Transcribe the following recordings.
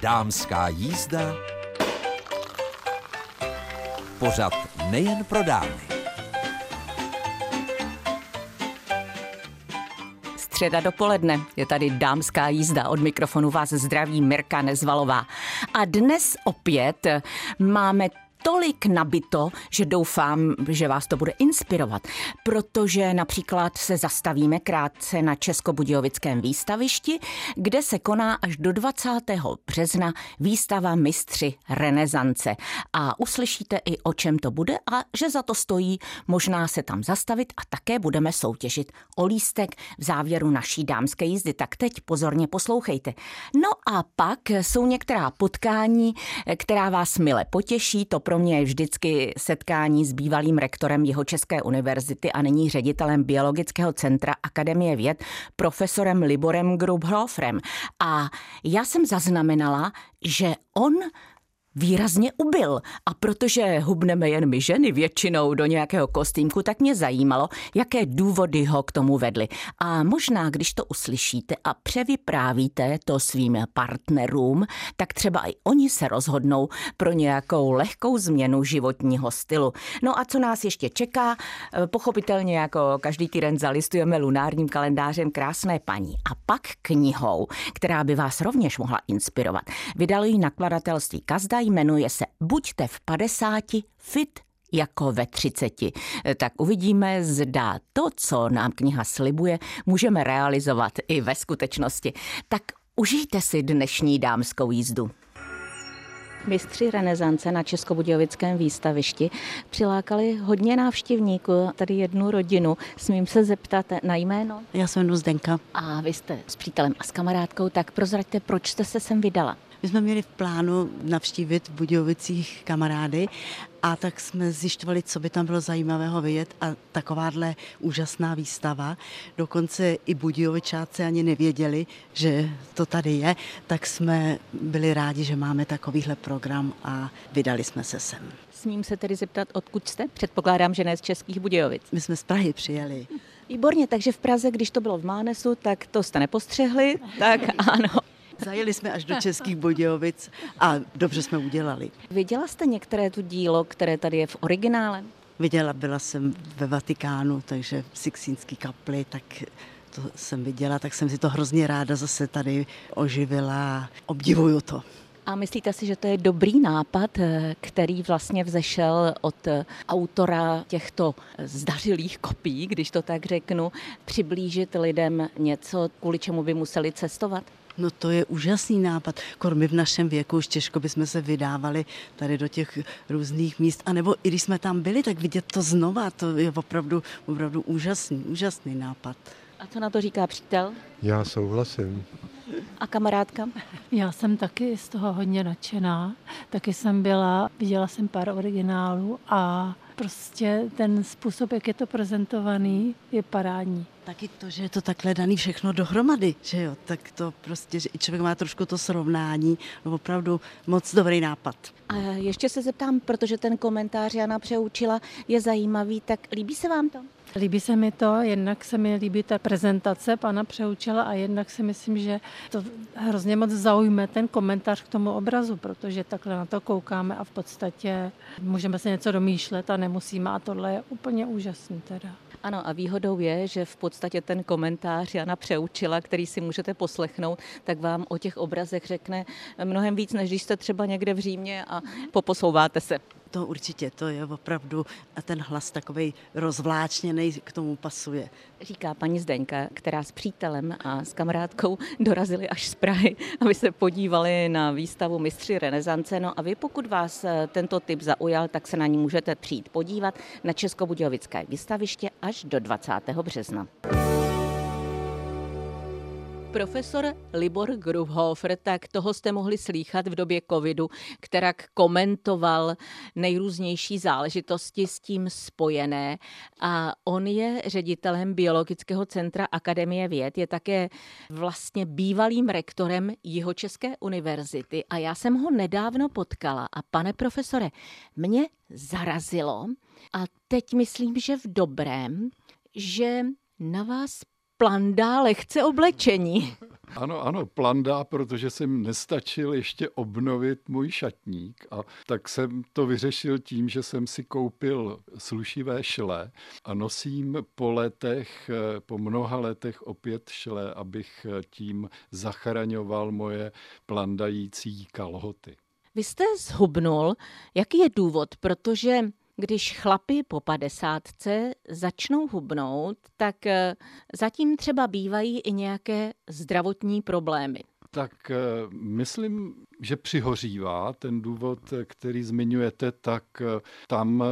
Dámská jízda. Pořad nejen pro dámy. Středa dopoledne je tady dámská jízda. Od mikrofonu vás zdraví Mirka Nezvalová. A dnes opět máme tolik nabito, že doufám, že vás to bude inspirovat, protože například se zastavíme krátce na Českobudějovickém výstavišti, kde se koná až do 20. března výstava Mistři renesance. A uslyšíte i o čem to bude a že za to stojí možná se tam zastavit a také budeme soutěžit o lístek v závěru naší dámské jízdy. Tak teď pozorně poslouchejte. No a pak jsou některá potkání, která vás mile potěší, to pro mě je vždycky setkání s bývalým rektorem jeho České univerzity a nyní ředitelem Biologického centra Akademie věd, profesorem Liborem Grubhofrem. A já jsem zaznamenala, že on výrazně ubil. A protože hubneme jen my ženy většinou do nějakého kostýmku, tak mě zajímalo, jaké důvody ho k tomu vedly. A možná, když to uslyšíte a převyprávíte to svým partnerům, tak třeba i oni se rozhodnou pro nějakou lehkou změnu životního stylu. No a co nás ještě čeká? Pochopitelně jako každý týden zalistujeme lunárním kalendářem krásné paní a pak knihou, která by vás rovněž mohla inspirovat. Vydali ji nakladatelství Kazda jmenuje se Buďte v 50 fit jako ve 30. Tak uvidíme, zda to, co nám kniha slibuje, můžeme realizovat i ve skutečnosti. Tak užijte si dnešní dámskou jízdu. Mistři renesance na Českobudějovickém výstavišti přilákali hodně návštěvníků, tady jednu rodinu. Smím se zeptat na jméno? Já jsem jmenuji Zdenka. A vy jste s přítelem a s kamarádkou, tak prozraďte, proč jste se sem vydala? My jsme měli v plánu navštívit v Budějovicích kamarády a tak jsme zjišťovali, co by tam bylo zajímavého vidět a takováhle úžasná výstava. Dokonce i Budějovičáci ani nevěděli, že to tady je, tak jsme byli rádi, že máme takovýhle program a vydali jsme se sem. Smím se tedy zeptat, odkud jste? Předpokládám, že ne z Českých Budějovic. My jsme z Prahy přijeli. Výborně, takže v Praze, když to bylo v Mánesu, tak to jste nepostřehli, tak ano. Zajeli jsme až do Českých Budějovic a dobře jsme udělali. Viděla jste některé tu dílo, které tady je v originále? Viděla, byla jsem ve Vatikánu, takže v Sixínský kapli, tak to jsem viděla, tak jsem si to hrozně ráda zase tady oživila. Obdivuju to. A myslíte si, že to je dobrý nápad, který vlastně vzešel od autora těchto zdařilých kopií, když to tak řeknu, přiblížit lidem něco, kvůli čemu by museli cestovat? No to je úžasný nápad. Kor my v našem věku už těžko bychom se vydávali tady do těch různých míst. A nebo i když jsme tam byli, tak vidět to znova, to je opravdu, opravdu úžasný, úžasný nápad. A co na to říká přítel? Já souhlasím. A kamarádka? Já jsem taky z toho hodně nadšená. Taky jsem byla, viděla jsem pár originálů a prostě ten způsob, jak je to prezentovaný, je parádní. Taky to, že je to takhle daný všechno dohromady, že jo, tak to prostě, že i člověk má trošku to srovnání, no opravdu moc dobrý nápad. A ještě se zeptám, protože ten komentář Jana Přeučila je zajímavý, tak líbí se vám to? Líbí se mi to, jednak se mi líbí ta prezentace pana Přeučela a jednak si myslím, že to hrozně moc zaujme ten komentář k tomu obrazu, protože takhle na to koukáme a v podstatě můžeme se něco domýšlet a nemusíme a tohle je úplně úžasný teda. Ano a výhodou je, že v podstatě ten komentář Jana Přeučila, který si můžete poslechnout, tak vám o těch obrazech řekne mnohem víc, než když jste třeba někde v Římě a poposouváte se. To určitě, to je opravdu a ten hlas takový rozvláčněný k tomu pasuje. Říká paní Zdeňka, která s přítelem a s kamarádkou dorazili až z Prahy, aby se podívali na výstavu Mistři renesance. No a vy, pokud vás tento typ zaujal, tak se na ní můžete přijít podívat na Českobudějovické výstaviště až do 20. března. Profesor Libor Grubhofer, tak toho jste mohli slýchat v době covidu, která komentoval nejrůznější záležitosti s tím spojené. A on je ředitelem Biologického centra Akademie věd, je také vlastně bývalým rektorem Jihočeské univerzity. A já jsem ho nedávno potkala. A pane profesore, mě zarazilo, a teď myslím, že v dobrém, že na vás plandá lehce oblečení. Ano, ano, planda, protože jsem nestačil ještě obnovit můj šatník a tak jsem to vyřešil tím, že jsem si koupil slušivé šle a nosím po letech, po mnoha letech opět šle, abych tím zachraňoval moje plandající kalhoty. Vy jste zhubnul. Jaký je důvod? Protože když chlapi po padesátce začnou hubnout, tak eh, zatím třeba bývají i nějaké zdravotní problémy. Tak eh, myslím, že přihořívá ten důvod, který zmiňujete, tak eh, tam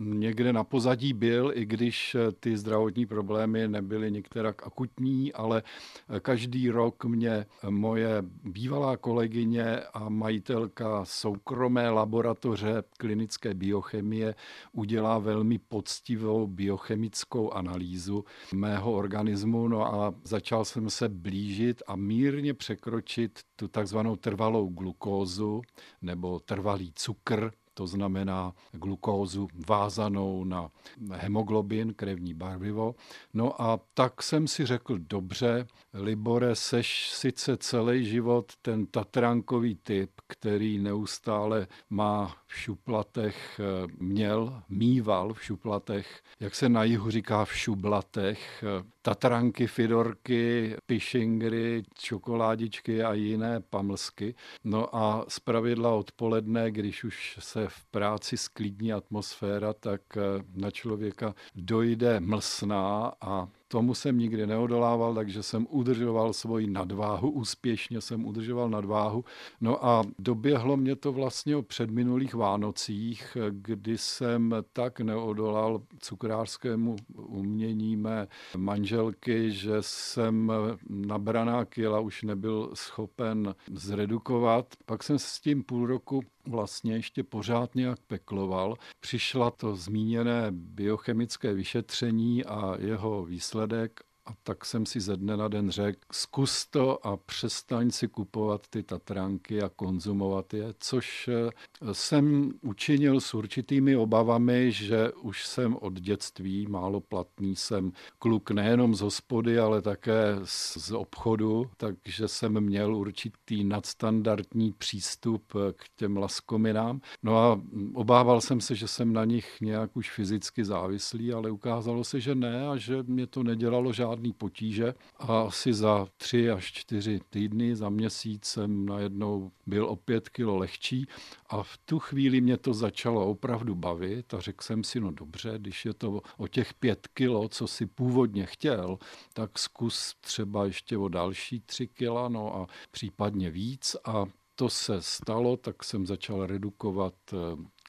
někde na pozadí byl, i když eh, ty zdravotní problémy nebyly některak akutní, ale eh, každý rok mě moje bývalá kolegyně a majitelka soukromé laboratoře klinické biochemie udělá velmi poctivou biochemickou analýzu mého organismu. No a začal jsem se blížit a mírně překročit tu takzvanou trvalou glukózu nebo trvalý cukr, to znamená glukózu vázanou na hemoglobin, krevní barvivo. No a tak jsem si řekl, dobře, Libore, seš sice celý život ten tatrankový typ, který neustále má v šuplatech, eh, měl, mýval v šuplatech, jak se na jihu říká v šublatech, tatranky, fidorky, pišingry, čokoládičky a jiné pamlsky. No a zpravidla odpoledne, když už se v práci sklidní atmosféra, tak eh, na člověka dojde mlsná a Tomu jsem nikdy neodolával, takže jsem udržoval svoji nadváhu, úspěšně jsem udržoval nadváhu. No a doběhlo mě to vlastně o předminulých Vánocích, kdy jsem tak neodolal cukrářskému umění mé manželky, že jsem nabraná kila už nebyl schopen zredukovat. Pak jsem s tím půl roku vlastně ještě pořád nějak pekloval. Přišla to zmíněné biochemické vyšetření a jeho výsledek a tak jsem si ze dne na den řekl, zkus to a přestaň si kupovat ty Tatranky a konzumovat je, což eh, jsem učinil s určitými obavami, že už jsem od dětství málo platný, jsem kluk nejenom z hospody, ale také z obchodu, takže jsem měl určitý nadstandardní přístup eh, k těm laskominám. No a obával jsem se, že jsem na nich nějak už fyzicky závislý, ale ukázalo se, že ne a že mě to nedělalo žádný žádný potíže a asi za tři až čtyři týdny, za měsíc jsem najednou byl o pět kilo lehčí a v tu chvíli mě to začalo opravdu bavit a řekl jsem si, no dobře, když je to o těch pět kilo, co si původně chtěl, tak zkus třeba ještě o další tři kila, no a případně víc a to se stalo, tak jsem začal redukovat eh,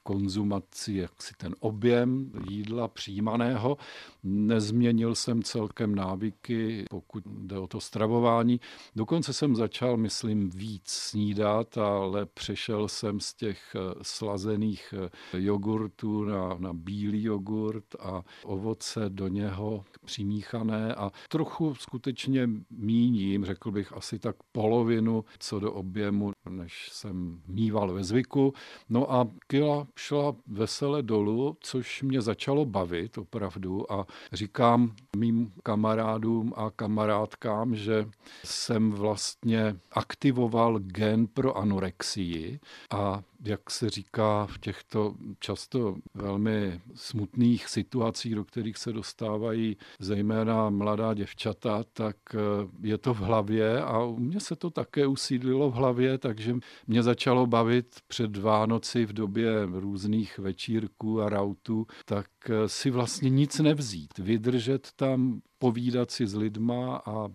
konzumaci, jaksi ten objem jídla přijímaného. Nezměnil jsem celkem návyky, pokud jde o to stravování. Dokonce jsem začal, myslím, víc snídat, ale přešel jsem z těch eh, slazených eh, jogurtů na, na bílý jogurt a ovoce do něho přimíchané a trochu skutečně míním, řekl bych asi tak polovinu co do objemu, než jsem mýval ve zvyku. No a kila šla vesele dolů, což mě začalo bavit opravdu a říkám mým kamarádům a kamarádkám, že jsem vlastně aktivoval gen pro anorexii a jak se říká v těchto často velmi smutných situacích, do kterých se dostávají zejména mladá děvčata, tak eh, je to v hlavě a u mě se to také usídlilo v hlavě, takže mě začalo bavit před Vánoci v době různých večírků a rautů, tak eh, si vlastně nic nevzít, vydržet tam povídat si s lidma a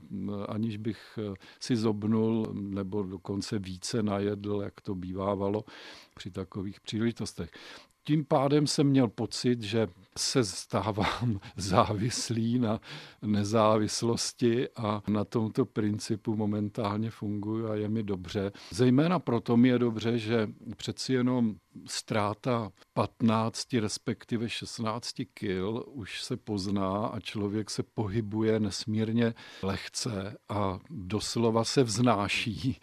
aniž bych eh, si zobnul nebo dokonce více najedl, jak to bývávalo při takových příležitostech. Tím pádem jsem měl pocit, že se stávám závislý na nezávislosti a na tomto principu momentálně funguji a je mi dobře. Zejména proto mi je dobře, že přeci jenom ztráta 15, respektive 16 kil už se pozná a člověk se pohybuje nesmírně lehce a doslova se vznáší.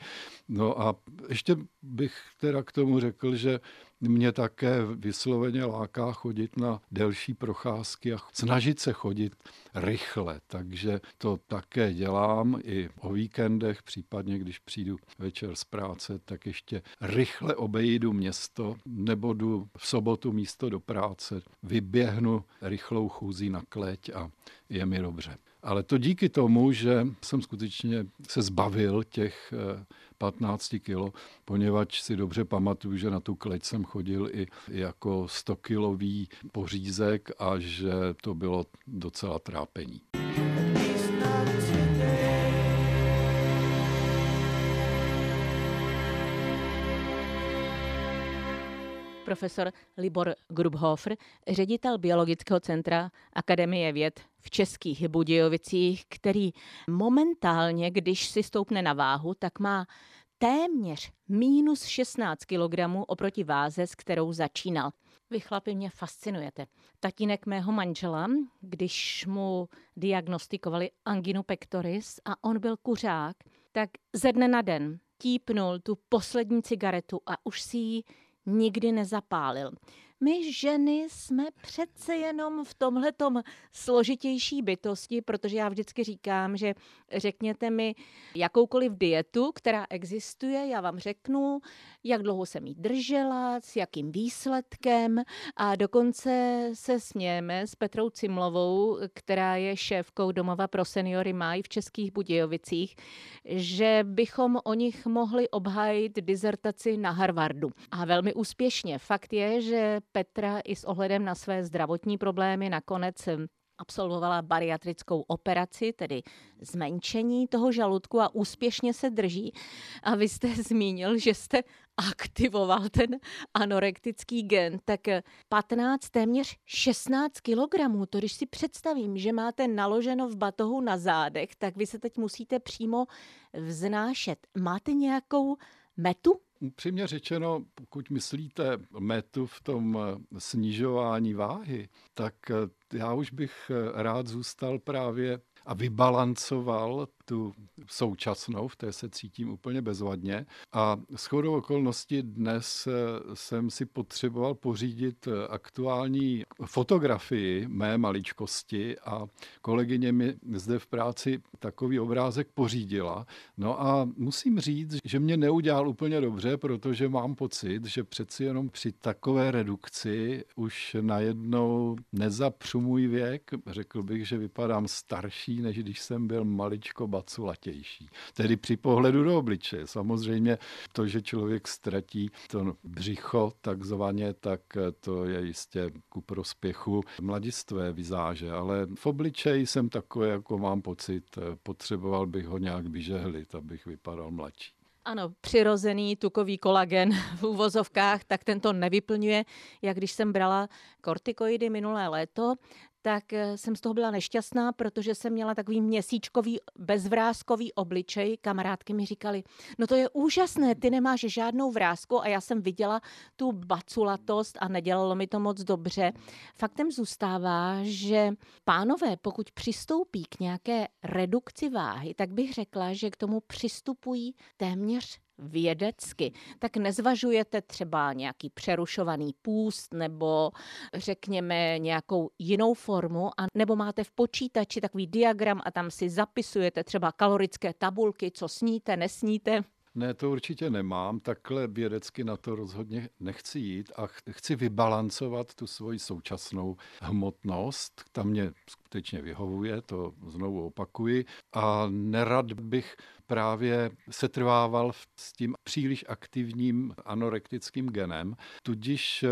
No a ještě bych teda k tomu řekl, že mě také vysloveně láká chodit na delší procházky a snažit se chodit rychle, takže to také dělám i o víkendech, případně když přijdu večer z práce, tak ještě rychle obejdu město nebo jdu v sobotu místo do práce, vyběhnu rychlou chůzí na kleť a je mi dobře. Ale to díky tomu, že jsem skutečně se zbavil těch 15 eh, kilo, poněvadž si dobře pamatuju, že na tu kleť jsem chodil i jako 100 kilový pořízek a že to bylo docela trápení. Profesor Libor Grubhofer, ředitel Biologického centra Akademie věd v Českých Budějovicích, který momentálně, když si stoupne na váhu, tak má téměř minus 16 kg oproti váze, s kterou začínal. Vy chlapi mě fascinujete. Tatínek mého manžela, když mu diagnostikovali anginu pectoris a on byl kuřák, tak ze dne na den típnul tu poslední cigaretu a už si ji nikdy nezapálil. My ženy jsme přece jenom v tomhletom složitější bytosti, protože já vždycky říkám, že řekněte mi jakoukoliv dietu, která existuje, já vám řeknu, jak dlouho jsem jí držela, s jakým výsledkem a dokonce se smějeme s Petrou Cimlovou, která je šéfkou domova pro seniory Maj v Českých Budějovicích, že bychom o nich mohli obhájit dizertaci na Harvardu. A velmi úspěšně. Fakt je, že Petra i s ohledem na své zdravotní problémy nakonec absolvovala bariatrickou operaci, tedy zmenšení toho žaludku a úspěšně se drží. A vy jste zmínil, že jste aktivoval ten anorektický gen, tak 15, téměř 16 kilogramů, to když si představím, že máte naloženo v batohu na zádech, tak vy se teď musíte přímo vznášet. Máte nějakou metu? Upřímně řečeno, pokud myslíte metu v tom snižování váhy, tak já už bych rád zůstal právě a vybalancoval tu současnou, v té se cítím úplně bezvadně. A s chodou okolností dnes eh, jsem si potřeboval pořídit eh, aktuální fotografii mé maličkosti a kolegyně mi zde v práci takový obrázek pořídila. No a musím říct, že mě neudělal úplně dobře, protože mám pocit, že přeci jenom při takové redukci už najednou nezapřu můj věk. Řekl bych, že vypadám starší, než když jsem byl maličko baculatější. Tedy při pohledu do obličeje. Samozřejmě to, že člověk ztratí to břicho takzvaně, tak to je jistě ku prospěchu mladistvé vizáže, ale v obličeji jsem takový, jako mám pocit, potřeboval bych ho nějak vyžehlit, abych vypadal mladší. Ano, přirozený tukový kolagen v úvozovkách, tak tento nevyplňuje. Jak když jsem brala kortikoidy minulé léto, tak eh, jsem z toho byla nešťastná, protože jsem měla takový měsíčkový bezvrázkový obličej. Kamarádky mi říkali, no to je úžasné, ty nemáš žádnou vrázku a já jsem viděla tu baculatost a nedělalo mi to moc dobře. Faktem zůstává, že pánové, pokud přistoupí k nějaké redukci váhy, tak bych řekla, že k tomu přistupují téměř vědecky, tak nezvažujete třeba nějaký přerušovaný půst nebo řekněme nějakou jinou formu, a nebo máte v počítači takový diagram a tam si zapisujete třeba kalorické tabulky, co sníte, nesníte. Ne, to určitě nemám. Takhle vědecky na to rozhodně nechci jít a chci vybalancovat tu svoji současnou hmotnost. Tam mě skutečně vyhovuje, to znovu opakuji. A nerad bych právě setrvával s tím příliš aktivním anorektickým genem, tudíž eh,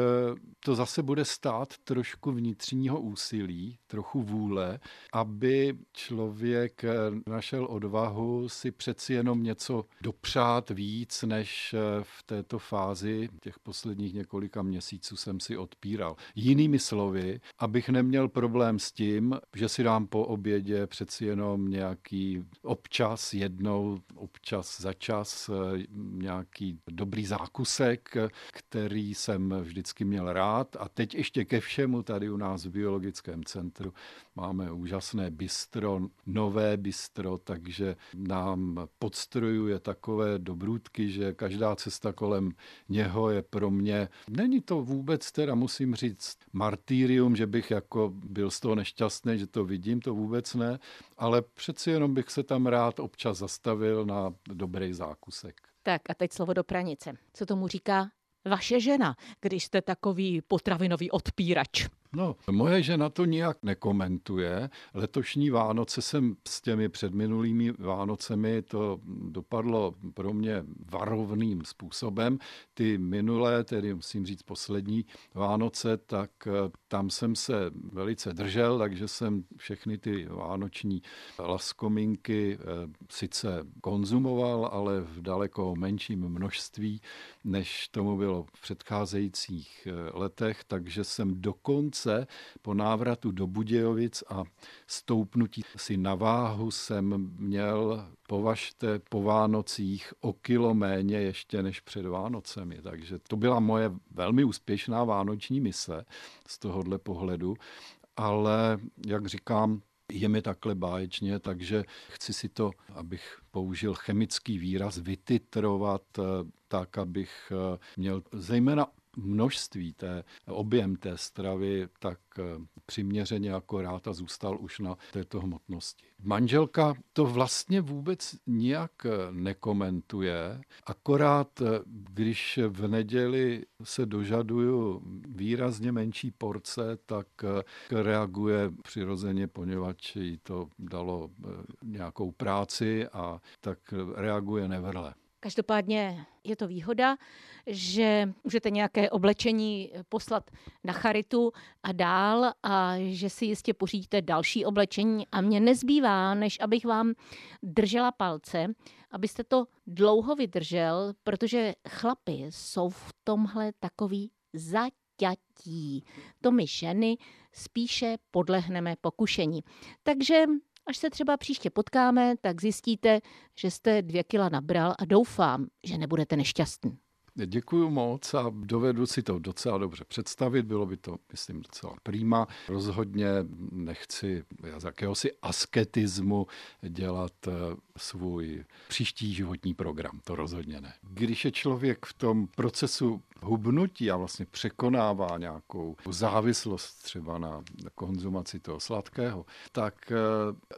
to zase bude stát trošku vnitřního úsilí, trochu vůle, aby člověk eh, našel odvahu si přeci jenom něco dopřát víc, než eh, v této fázi těch posledních několika měsíců jsem si odpíral. Jinými slovy, abych neměl problém s tím, že si dám po obědě přeci jenom nějaký občas jednou, občas za čas eh, nějaký dobrý zákusek, který jsem vždycky měl rád. A teď ještě ke všemu tady u nás v biologickém centru máme úžasné bistro, nové bistro, takže nám podstrojuje takové Brůdky, že každá cesta kolem něho je pro mě, není to vůbec teda, musím říct, martýrium, že bych jako byl z toho nešťastný, že to vidím, to vůbec ne, ale přeci jenom bych se tam rád občas zastavil na dobrý zákusek. Tak a teď slovo do pranice. Co tomu říká vaše žena, když jste takový potravinový odpírač? No, moje žena to nijak nekomentuje. Letošní Vánoce jsem s těmi předminulými Vánocemi to dopadlo pro mě varovným způsobem. Ty minulé, tedy musím říct poslední Vánoce, tak eh, tam jsem se velice držel, takže jsem všechny ty vánoční laskominky eh, sice konzumoval, ale v daleko menším množství, než tomu bylo v předcházejících eh, letech, takže jsem dokonce po návratu do Budějovic a stoupnutí si na váhu jsem měl, považte, po Vánocích o kilo méně ještě než před Vánocemi. Takže to byla moje velmi úspěšná vánoční mise z tohohle pohledu. Ale, jak říkám, je mi takhle báječně, takže chci si to, abych použil chemický výraz, vytitrovat eh, tak, abych eh, měl zejména množství, té, objem té stravy tak eh, přiměřeně akorát a zůstal už na této hmotnosti. Manželka to vlastně vůbec nijak eh, nekomentuje, akorát eh, když v neděli se dožaduju výrazně menší porce, tak reaguje přirozeně, poněvadž jí to dalo nějakou práci a tak reaguje nevrle. Každopádně je to výhoda, že můžete nějaké oblečení poslat na charitu a dál a že si jistě pořídíte další oblečení a mě nezbývá, než abych vám držela palce, abyste to dlouho vydržel, protože chlapy jsou v tomhle takový zaťatí. To my ženy spíše podlehneme pokušení. Takže Až se třeba příště potkáme, tak zjistíte, že jste dvě kila nabral a doufám, že nebudete nešťastný. Děkuji moc a dovedu si to docela dobře představit. Bylo by to, myslím, docela prýma. Rozhodně nechci z jakéhosi asketismu dělat eh, svůj příští životní program. To rozhodně ne. Když je člověk v tom procesu hubnutí a vlastně překonává nějakou závislost třeba na konzumaci toho sladkého, tak eh,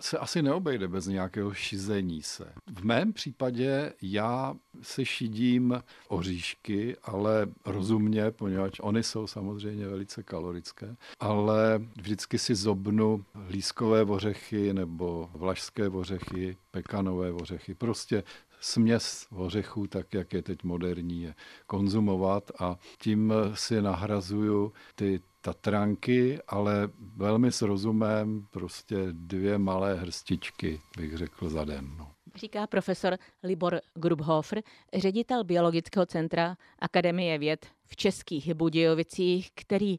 se asi neobejde bez nějakého šizení se. V mém případě já se šidím oříšky, ale rozumně, poněvadž oni jsou samozřejmě velice kalorické, ale vždycky si zobnu lískové ořechy nebo vlašské ořechy, pekanové ořechy. Prostě směs ořechů, tak jak je teď moderní, je konzumovat a tím si nahrazuju ty tatranky, ale velmi s rozumem, prostě dvě malé hrstičky, bych řekl, za den. No. Říká profesor Libor Grubhofer, ředitel Biologického centra Akademie věd v Českých Budějovicích, který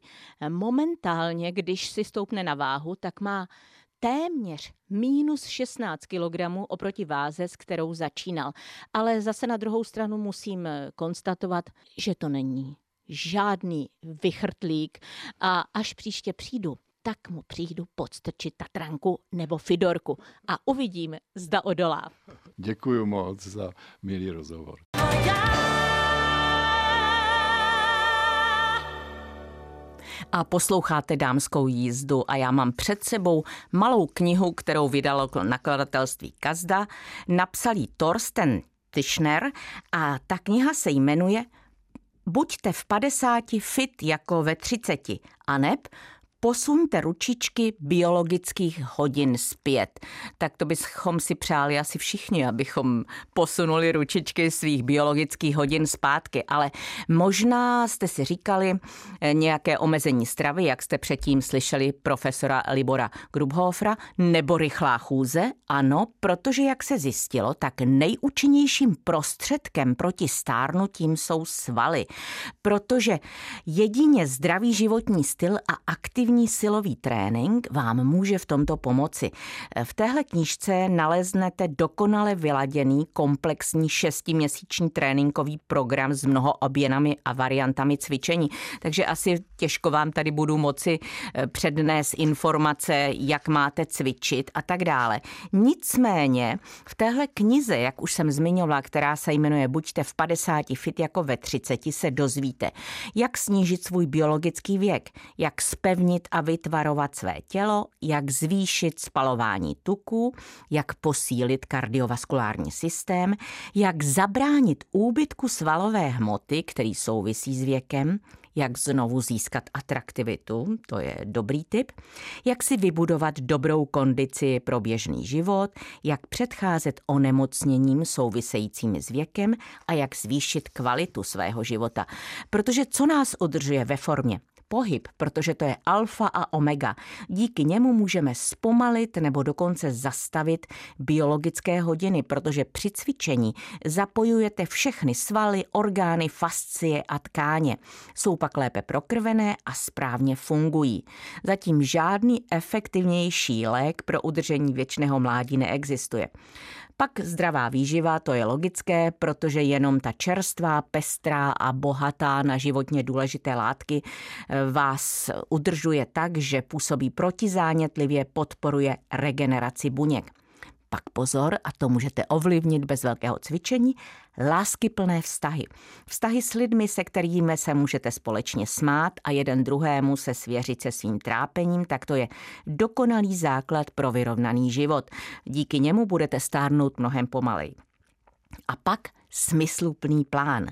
momentálně, když si stoupne na váhu, tak má téměř minus 16 kg oproti váze, s kterou začínal. Ale zase na druhou stranu musím konstatovat, že to není žádný vychrtlík a až příště přijdu, tak mu přijdu podstrčit Tatranku nebo Fidorku a uvidím, zda odolá. Děkuji moc za milý rozhovor. a posloucháte dámskou jízdu a já mám před sebou malou knihu, kterou vydalo nakladatelství Kazda. Napsal ji Torsten Tischner a ta kniha se jmenuje Buďte v 50 fit jako ve 30, aneb posuňte ručičky biologických hodin zpět. Tak to bychom si přáli asi všichni, abychom posunuli ručičky svých biologických hodin zpátky. Ale možná jste si říkali eh, nějaké omezení stravy, jak jste předtím slyšeli profesora Libora Grubhofra, nebo rychlá chůze? Ano, protože jak se zjistilo, tak nejúčinnějším prostředkem proti stárnutím jsou svaly. Protože jedině zdravý životní styl a aktivní efektivní silový trénink vám může v tomto pomoci. V téhle knížce naleznete dokonale vyladěný komplexní šestiměsíční tréninkový program s mnoho oběnami a variantami cvičení. Takže asi těžko vám tady budu moci eh, přednést informace, jak máte cvičit a tak dále. Nicméně v téhle knize, jak už jsem zmiňovala, která se jmenuje Buďte v 50 fit jako ve 30, se dozvíte, jak snížit svůj biologický věk, jak spevnit a vytvarovat své tělo, jak zvýšit spalování tuků, jak posílit kardiovaskulární systém, jak zabránit úbytku svalové hmoty, který souvisí s věkem, jak znovu získat atraktivitu, to je dobrý tip, jak si vybudovat dobrou kondici pro běžný život, jak předcházet onemocněním souvisejícím s věkem a jak zvýšit kvalitu svého života. Protože co nás udržuje ve formě? Pohyb, protože to je alfa a omega. Díky němu můžeme zpomalit nebo dokonce zastavit biologické hodiny, protože při cvičení zapojujete všechny svaly, orgány, fascie a tkáně. Jsou pak lépe prokrvené a správně fungují. Zatím žádný efektivnější lék pro udržení věčného mládí neexistuje. Pak zdravá výživa, to je logické, protože jenom ta čerstvá, pestrá a bohatá na životně důležité látky eh, vás udržuje tak, že působí protizánětlivě, podporuje regeneraci buněk. Pak pozor, a to můžete ovlivnit bez velkého cvičení, láskyplné vztahy. Vztahy s lidmi, se kterými se můžete společně smát a jeden druhému se svěřit se svým trápením, tak to je dokonalý základ pro vyrovnaný život. Díky němu budete stárnout mnohem pomaleji. A pak smysluplný plán.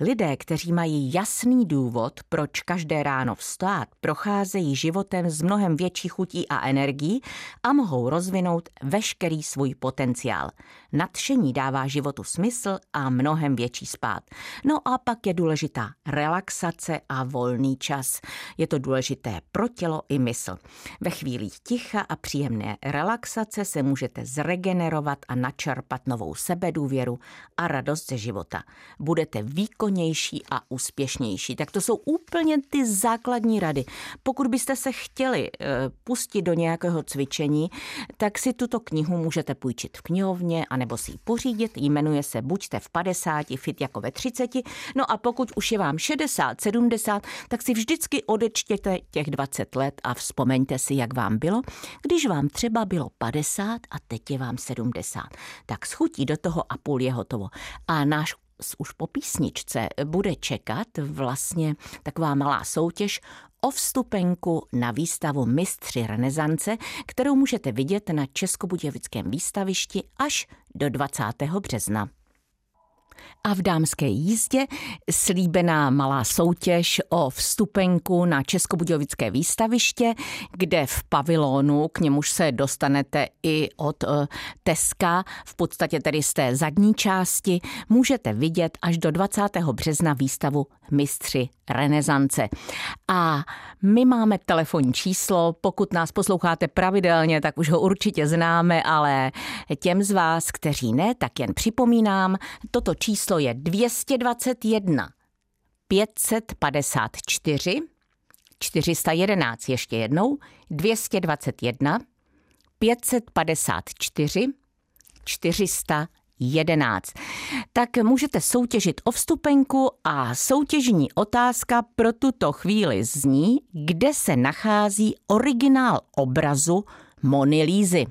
Lidé, kteří mají jasný důvod, proč každé ráno vstát, procházejí životem s mnohem větší chutí a energií a mohou rozvinout veškerý svůj potenciál. Nadšení dává životu smysl a mnohem větší spát. No a pak je důležitá relaxace a volný čas. Je to důležité pro tělo i mysl. Ve chvílích ticha a příjemné relaxace se můžete zregenerovat a načerpat novou sebedůvěru a radost ze života. Budete výkonnější a úspěšnější. Tak to jsou úplně ty základní rady. Pokud byste se chtěli eh, pustit do nějakého cvičení, tak si tuto knihu můžete půjčit v knihovně a nebo si ji pořídit. Jmenuje se Buďte v 50, fit jako ve 30. No a pokud už je vám 60, 70, tak si vždycky odečtěte těch 20 let a vzpomeňte si, jak vám bylo, když vám třeba bylo 50 a teď je vám 70. Tak schutí do toho a půl je hotovo. A náš už po písničce bude čekat vlastně taková malá soutěž o vstupenku na výstavu Mistři renesance, kterou můžete vidět na Českobudějovickém výstavišti až do 20. března. A v dámské jízdě slíbená malá soutěž o vstupenku na Českobudějovické výstaviště, kde v pavilonu, k němuž se dostanete i od eh, Teska, v podstatě tedy z té zadní části, můžete vidět až do 20. března výstavu Mistři renesance. A my máme telefonní číslo, pokud nás posloucháte pravidelně, tak už ho určitě známe, ale těm z vás, kteří ne, tak jen připomínám, toto číslo je 221 554 411 ještě jednou. 221 554 411 11. Tak můžete soutěžit o vstupenku a soutěžní otázka pro tuto chvíli zní, kde se nachází originál obrazu Mony Lízy.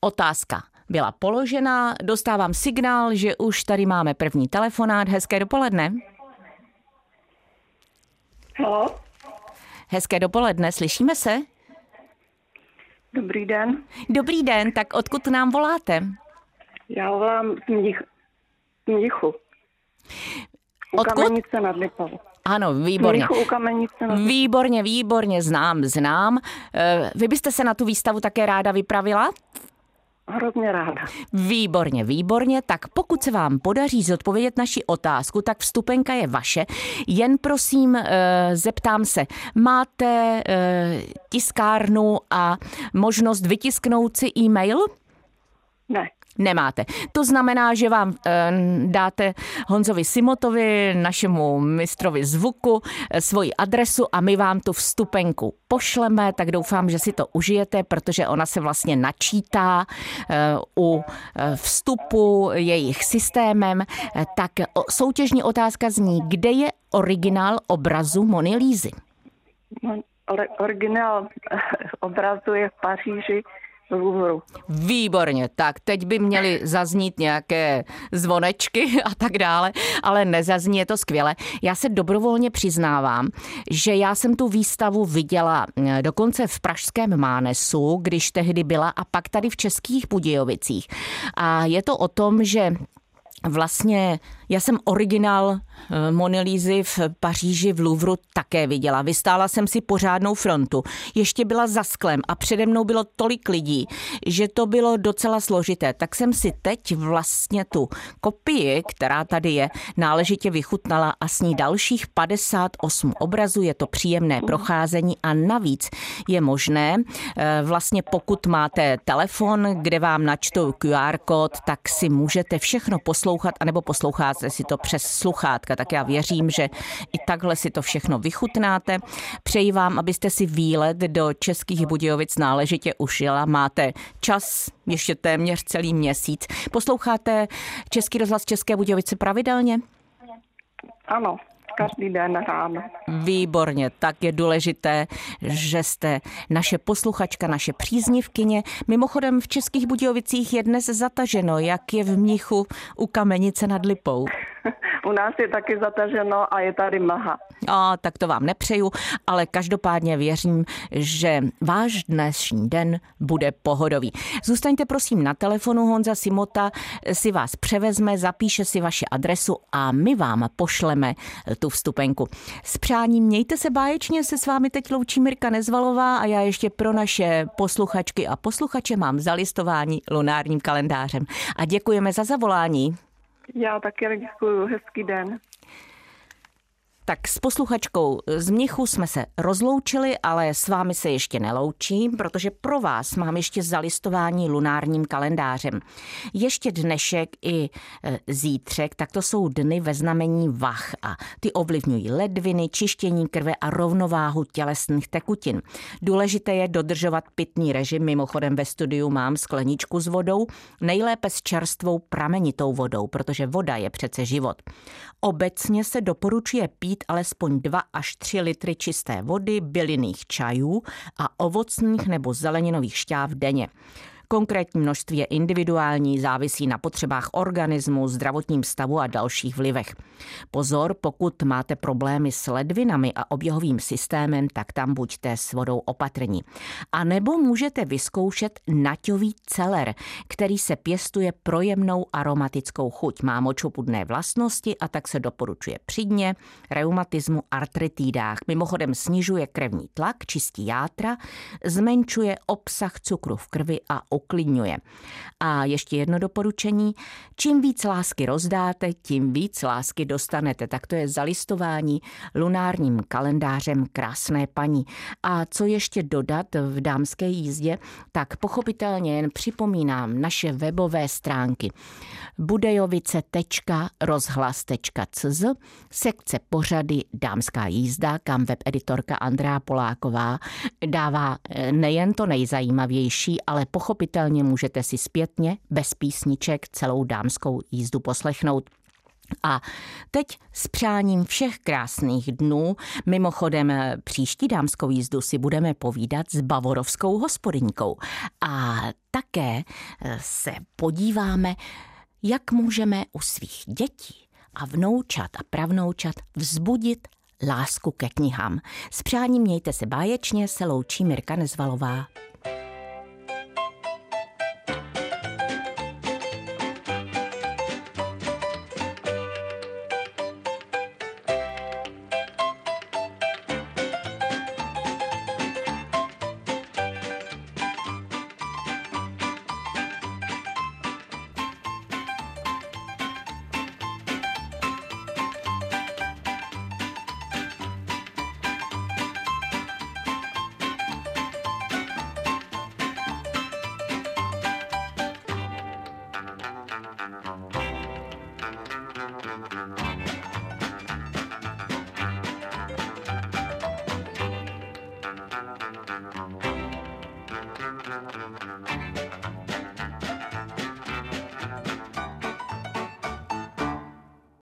Otázka byla položena, dostávám signál, že už tady máme první telefonát. Hezké dopoledne. Halo? Hezké dopoledne, slyšíme se? Dobrý den. Dobrý den, tak odkud nám voláte? Já volám z Mnich, Mnichu. U Odkud? Kamenice nad Lipou. Ano, výborně. Mnichu u Kamenice nad Výborně, výborně, znám, znám. Eh, Vy byste se na tu výstavu také ráda vypravila? Hrozně ráda. Výborně, výborně. Tak pokud se vám podaří zodpovědět naši otázku, tak vstupenka je vaše. Jen prosím, eh, zeptám se, máte eh, tiskárnu a možnost vytisknout si e-mail? Ne, Nemáte. To znamená, že vám e, dáte Honzovi Simotovi, našemu mistrovi zvuku, e, svoji adresu a my vám tu vstupenku pošleme, tak doufám, že si to užijete, protože ona se vlastně načítá e, u vstupu jejich systémem. Tak soutěžní otázka zní, kde je originál obrazu Mony Lízy? Originál obrazu je v Paříži Výborně, tak teď by měly zaznít nějaké zvonečky a tak dále, ale nezazní, je to skvěle. Já se dobrovolně přiznávám, že já jsem tu výstavu viděla eh, dokonce v Pražském Mánesu, když tehdy byla, a pak tady v Českých Budějovicích. A je to o tom, že vlastně já jsem originál eh, Monelízy v Paříži v Louvru také viděla. Vystála jsem si pořádnou frontu. Ještě byla za sklem a přede mnou bylo tolik lidí, že to bylo docela složité. Tak jsem si teď vlastně tu kopii, která tady je, náležitě vychutnala a s ní dalších 58 obrazů. Je to příjemné procházení a navíc je možné, eh, vlastně pokud máte telefon, kde vám načtou QR kód, tak si můžete všechno poslouchat anebo poslouchat posloucháte si to přes sluchátka, tak já věřím, že i takhle si to všechno vychutnáte. Přeji vám, abyste si výlet do Českých Budějovic náležitě užila. Máte čas ještě téměř celý měsíc. Posloucháte Český rozhlas České Budějovice pravidelně? Ano každý den ráno. Výborně, tak je důležité, že jste naše posluchačka, naše příznivkyně. Mimochodem v Českých Budějovicích je dnes zataženo, jak je v Mnichu u Kamenice nad Lipou. U nás je taky zataženo a je tady maha. A tak to vám nepřeju, ale každopádně věřím, že váš dnešní den bude pohodový. Zůstaňte prosím na telefonu, Honza Simota si vás převezme, zapíše si vaši adresu a my vám pošleme tu vstupenku. S přáním mějte se báječně, se s vámi teď loučí Mirka Nezvalová a já ještě pro naše posluchačky a posluchače mám zalistování lunárním kalendářem. A děkujeme za zavolání. Já taky děkuji, hezký den. Tak s posluchačkou z Mnichu jsme se rozloučili, ale s vámi se ještě neloučím, protože pro vás mám ještě zalistování lunárním kalendářem. Ještě dnešek i e, zítřek, tak to jsou dny ve znamení vach a ty ovlivňují ledviny, čištění krve a rovnováhu tělesných tekutin. Důležité je dodržovat pitný režim, mimochodem ve studiu mám skleničku s vodou, nejlépe s čerstvou pramenitou vodou, protože voda je přece život. Obecně se doporučuje pít pít alespoň 2 až 3 litry čisté vody, bylinných čajů a ovocných nebo zeleninových šťáv denně. Konkrétní množství je individuální, závisí na potřebách organismu, zdravotním stavu a dalších vlivech. Pozor, pokud máte problémy s ledvinami a oběhovým systémem, tak tam buďte s vodou opatrní. A nebo můžete vyzkoušet naťový celer, který se pěstuje projemnou aromatickou chuť. Má močopudné vlastnosti a tak se doporučuje při dně, reumatismu, artritídách. Mimochodem snižuje krevní tlak, čistí játra, zmenšuje obsah cukru v krvi a uklidňuje. A ještě jedno doporučení. Čím víc lásky rozdáte, tím víc lásky dostanete. Tak to je zalistování lunárním kalendářem krásné paní. A co ještě dodat v dámské jízdě, tak pochopitelně jen připomínám naše webové stránky budejovice.rozhlas.cz sekce pořady Dámská jízda, kam webeditorka Andrá Poláková dává eh, nejen to nejzajímavější, ale pochopitelně můžete si zpětně bez písniček celou dámskou jízdu poslechnout. A teď s přáním všech krásných dnů, mimochodem příští dámskou jízdu si budeme povídat s bavorovskou hospodyňkou. A také eh, se podíváme jak můžeme u svých dětí a vnoučat a pravnoučat vzbudit lásku ke knihám. S přáním mějte se báječně, se loučí Mirka Nezvalová.